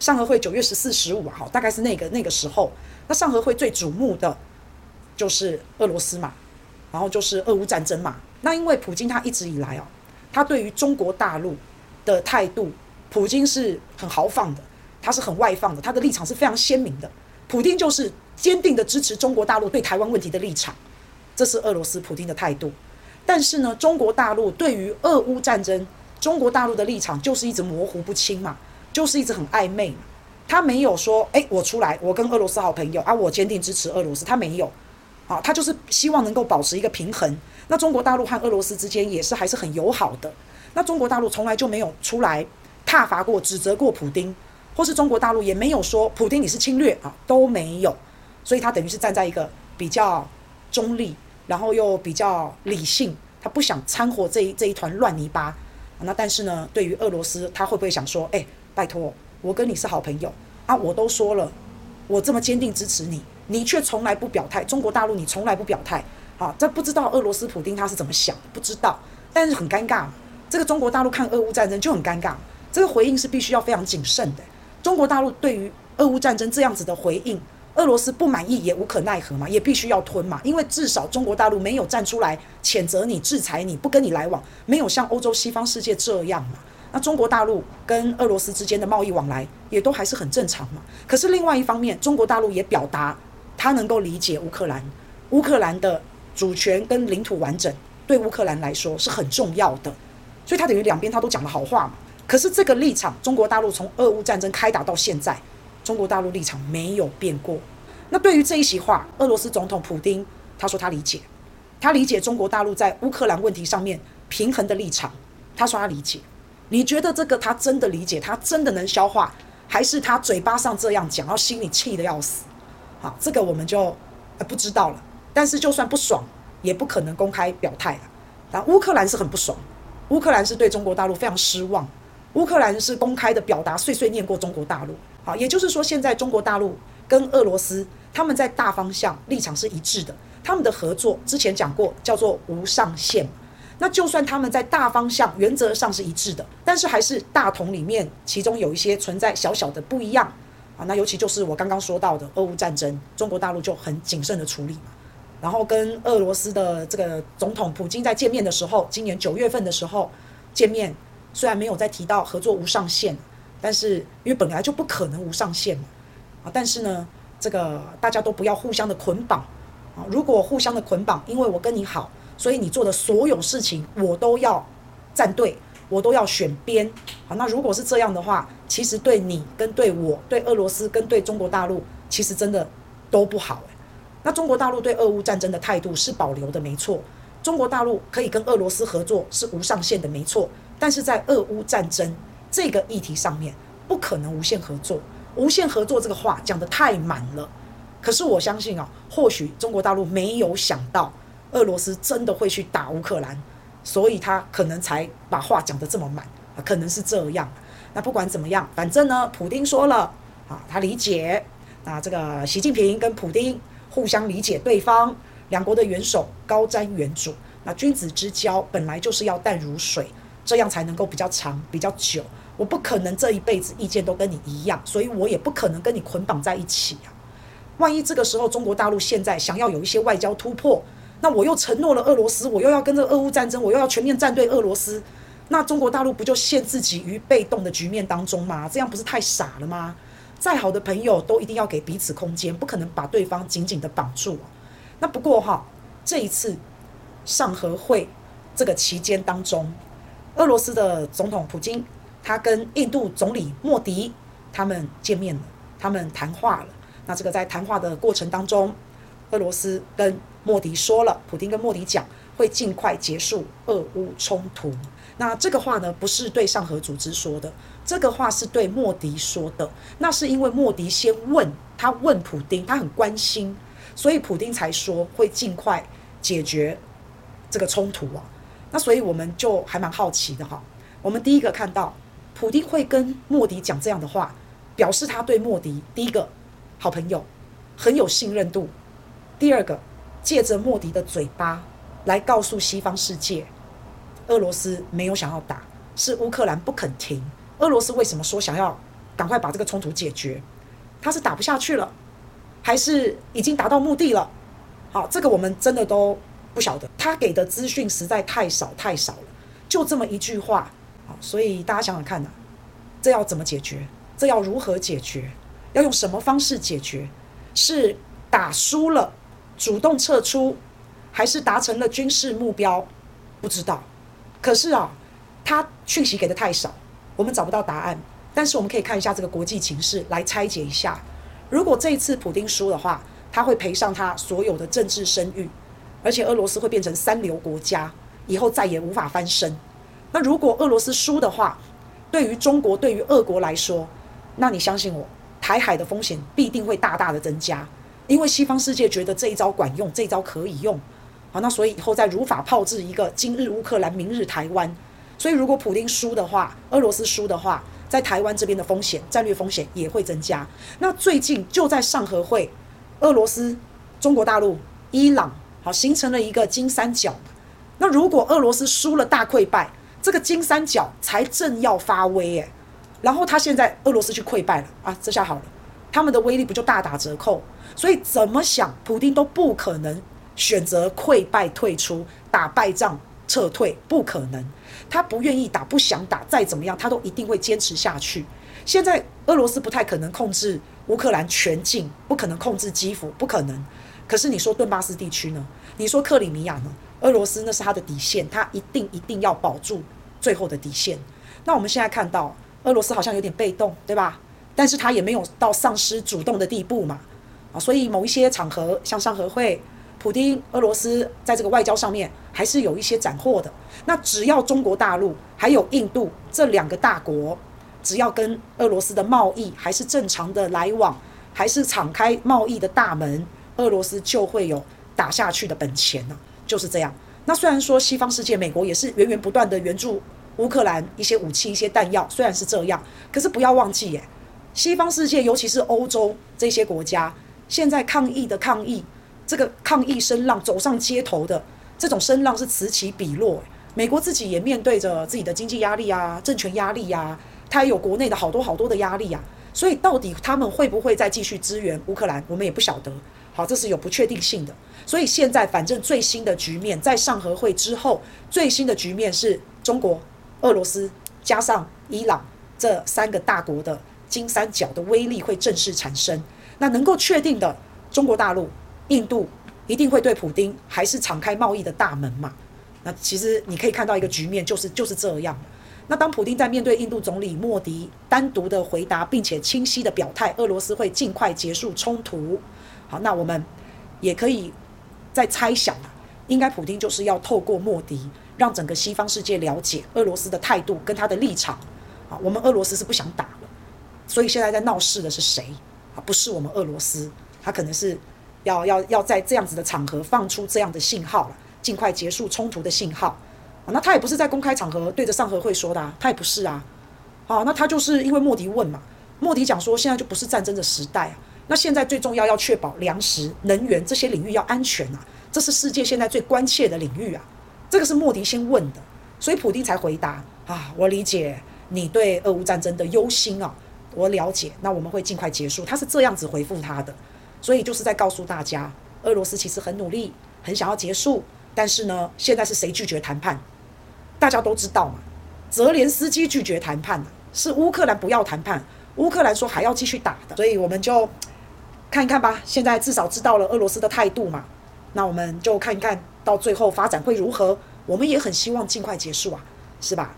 上合会九月十四、十五号，大概是那个那个时候。那上合会最瞩目的就是俄罗斯嘛，然后就是俄乌战争嘛。那因为普京他一直以来啊，他对于中国大陆的态度，普京是很豪放的，他是很外放的，他的立场是非常鲜明的。普京就是坚定的支持中国大陆对台湾问题的立场，这是俄罗斯普京的态度。但是呢，中国大陆对于俄乌战争，中国大陆的立场就是一直模糊不清嘛，就是一直很暧昧嘛。他没有说，诶，我出来，我跟俄罗斯好朋友啊，我坚定支持俄罗斯。他没有，啊，他就是希望能够保持一个平衡。那中国大陆和俄罗斯之间也是还是很友好的。那中国大陆从来就没有出来挞伐过、指责过普丁。或是中国大陆也没有说普丁你是侵略啊，都没有，所以他等于是站在一个比较中立，然后又比较理性，他不想掺和这一这一团乱泥巴。那但是呢，对于俄罗斯，他会不会想说，哎，拜托，我跟你是好朋友啊，我都说了，我这么坚定支持你，你却从来不表态。中国大陆你从来不表态，啊，这不知道俄罗斯普丁他是怎么想，不知道，但是很尴尬，这个中国大陆看俄乌战争就很尴尬，这个回应是必须要非常谨慎的。中国大陆对于俄乌战争这样子的回应，俄罗斯不满意也无可奈何嘛，也必须要吞嘛，因为至少中国大陆没有站出来谴责你、制裁你，不跟你来往，没有像欧洲西方世界这样嘛。那中国大陆跟俄罗斯之间的贸易往来也都还是很正常嘛。可是另外一方面，中国大陆也表达他能够理解乌克兰，乌克兰的主权跟领土完整对乌克兰来说是很重要的，所以他等于两边他都讲了好话嘛。可是这个立场，中国大陆从俄乌战争开打到现在，中国大陆立场没有变过。那对于这一席话，俄罗斯总统普丁他说他理解，他理解中国大陆在乌克兰问题上面平衡的立场。他说他理解。你觉得这个他真的理解，他真的能消化，还是他嘴巴上这样讲，然后心里气得要死？好，这个我们就呃不知道了。但是就算不爽，也不可能公开表态了。但乌克兰是很不爽，乌克兰是对中国大陆非常失望。乌克兰是公开的表达碎碎念过中国大陆，好，也就是说，现在中国大陆跟俄罗斯他们在大方向立场是一致的，他们的合作之前讲过叫做无上限。那就算他们在大方向原则上是一致的，但是还是大同里面其中有一些存在小小的不一样啊。那尤其就是我刚刚说到的俄乌战争，中国大陆就很谨慎的处理嘛。然后跟俄罗斯的这个总统普京在见面的时候，今年九月份的时候见面。虽然没有再提到合作无上限，但是因为本来就不可能无上限嘛，啊，但是呢，这个大家都不要互相的捆绑啊。如果互相的捆绑，因为我跟你好，所以你做的所有事情我都要站队，我都要选边。好，那如果是这样的话，其实对你跟对我、对俄罗斯跟对中国大陆，其实真的都不好。那中国大陆对俄乌战争的态度是保留的，没错。中国大陆可以跟俄罗斯合作是无上限的，没错。但是在俄乌战争这个议题上面，不可能无限合作。无限合作这个话讲得太满了。可是我相信啊，或许中国大陆没有想到俄罗斯真的会去打乌克兰，所以他可能才把话讲得这么满啊，可能是这样。那不管怎么样，反正呢，普丁说了啊，他理解。那这个习近平跟普丁互相理解对方，两国的元首高瞻远瞩。那君子之交本来就是要淡如水。这样才能够比较长、比较久。我不可能这一辈子意见都跟你一样，所以我也不可能跟你捆绑在一起啊。万一这个时候中国大陆现在想要有一些外交突破，那我又承诺了俄罗斯，我又要跟着俄乌战争，我又要全面站队俄罗斯，那中国大陆不就陷自己于被动的局面当中吗？这样不是太傻了吗？再好的朋友都一定要给彼此空间，不可能把对方紧紧的绑住。那不过哈，这一次上合会这个期间当中。俄罗斯的总统普京，他跟印度总理莫迪他们见面了，他们谈话了。那这个在谈话的过程当中，俄罗斯跟莫迪说了，普丁跟莫迪讲会尽快结束俄乌冲突。那这个话呢，不是对上合组织说的，这个话是对莫迪说的。那是因为莫迪先问他问普丁，他很关心，所以普丁才说会尽快解决这个冲突啊。那所以我们就还蛮好奇的哈。我们第一个看到，普丁会跟莫迪讲这样的话，表示他对莫迪第一个好朋友很有信任度。第二个，借着莫迪的嘴巴来告诉西方世界，俄罗斯没有想要打，是乌克兰不肯停。俄罗斯为什么说想要赶快把这个冲突解决？他是打不下去了，还是已经达到目的了？好，这个我们真的都不晓得。他给的资讯实在太少太少了，就这么一句话。好，所以大家想想看呐，这要怎么解决？这要如何解决？要用什么方式解决？是打输了主动撤出，还是达成了军事目标？不知道。可是啊，他讯息给的太少，我们找不到答案。但是我们可以看一下这个国际情势来拆解一下。如果这一次普丁输的话，他会赔上他所有的政治声誉，而且俄罗斯会变成三流国家，以后再也无法翻身。那如果俄罗斯输的话，对于中国、对于俄国来说，那你相信我，台海的风险必定会大大的增加，因为西方世界觉得这一招管用，这一招可以用。好，那所以以后再如法炮制一个今日乌克兰，明日台湾。所以如果普丁输的话，俄罗斯输的话，在台湾这边的风险，战略风险也会增加。那最近就在上合会，俄罗斯、中国大陆、伊朗，好，形成了一个金三角。那如果俄罗斯输了大溃败，这个金三角才正要发威诶。然后他现在俄罗斯去溃败了啊，这下好了，他们的威力不就大打折扣？所以怎么想，普丁都不可能。选择溃败退出，打败仗撤退，不可能。他不愿意打，不想打，再怎么样，他都一定会坚持下去。现在俄罗斯不太可能控制乌克兰全境，不可能控制基辅，不可能。可是你说顿巴斯地区呢？你说克里米亚呢？俄罗斯那是他的底线，他一定一定要保住最后的底线。那我们现在看到俄罗斯好像有点被动，对吧？但是他也没有到丧失主动的地步嘛。啊，所以某一些场合，像上合会。普丁、俄罗斯在这个外交上面还是有一些斩获的。那只要中国大陆还有印度这两个大国，只要跟俄罗斯的贸易还是正常的来往，还是敞开贸易的大门，俄罗斯就会有打下去的本钱呢，就是这样。那虽然说西方世界，美国也是源源不断的援助乌克兰一些武器、一些弹药，虽然是这样，可是不要忘记耶，西方世界尤其是欧洲这些国家，现在抗议的抗议。这个抗议声浪走上街头的这种声浪是此起彼落，美国自己也面对着自己的经济压力啊、政权压力啊，他也有国内的好多好多的压力啊，所以到底他们会不会再继续支援乌克兰，我们也不晓得。好，这是有不确定性的。所以现在反正最新的局面，在上合会之后，最新的局面是中国、俄罗斯加上伊朗这三个大国的金三角的威力会正式产生。那能够确定的，中国大陆。印度一定会对普丁还是敞开贸易的大门嘛？那其实你可以看到一个局面，就是就是这样。那当普丁在面对印度总理莫迪单独的回答，并且清晰的表态，俄罗斯会尽快结束冲突。好，那我们也可以再猜想，应该普丁就是要透过莫迪，让整个西方世界了解俄罗斯的态度跟他的立场。啊，我们俄罗斯是不想打，所以现在在闹事的是谁？啊，不是我们俄罗斯，他可能是。要要要在这样子的场合放出这样的信号了，尽快结束冲突的信号。啊，那他也不是在公开场合对着上合会说的啊，他也不是啊。好，那他就是因为莫迪问嘛，莫迪讲说现在就不是战争的时代啊，那现在最重要要确保粮食、能源这些领域要安全啊，这是世界现在最关切的领域啊。这个是莫迪先问的，所以普丁才回答啊，我理解你对俄乌战争的忧心啊，我了解，那我们会尽快结束。他是这样子回复他的。所以就是在告诉大家，俄罗斯其实很努力，很想要结束，但是呢，现在是谁拒绝谈判？大家都知道嘛，泽连斯基拒绝谈判，是乌克兰不要谈判，乌克兰说还要继续打的，所以我们就看一看吧。现在至少知道了俄罗斯的态度嘛，那我们就看一看到最后发展会如何。我们也很希望尽快结束啊，是吧？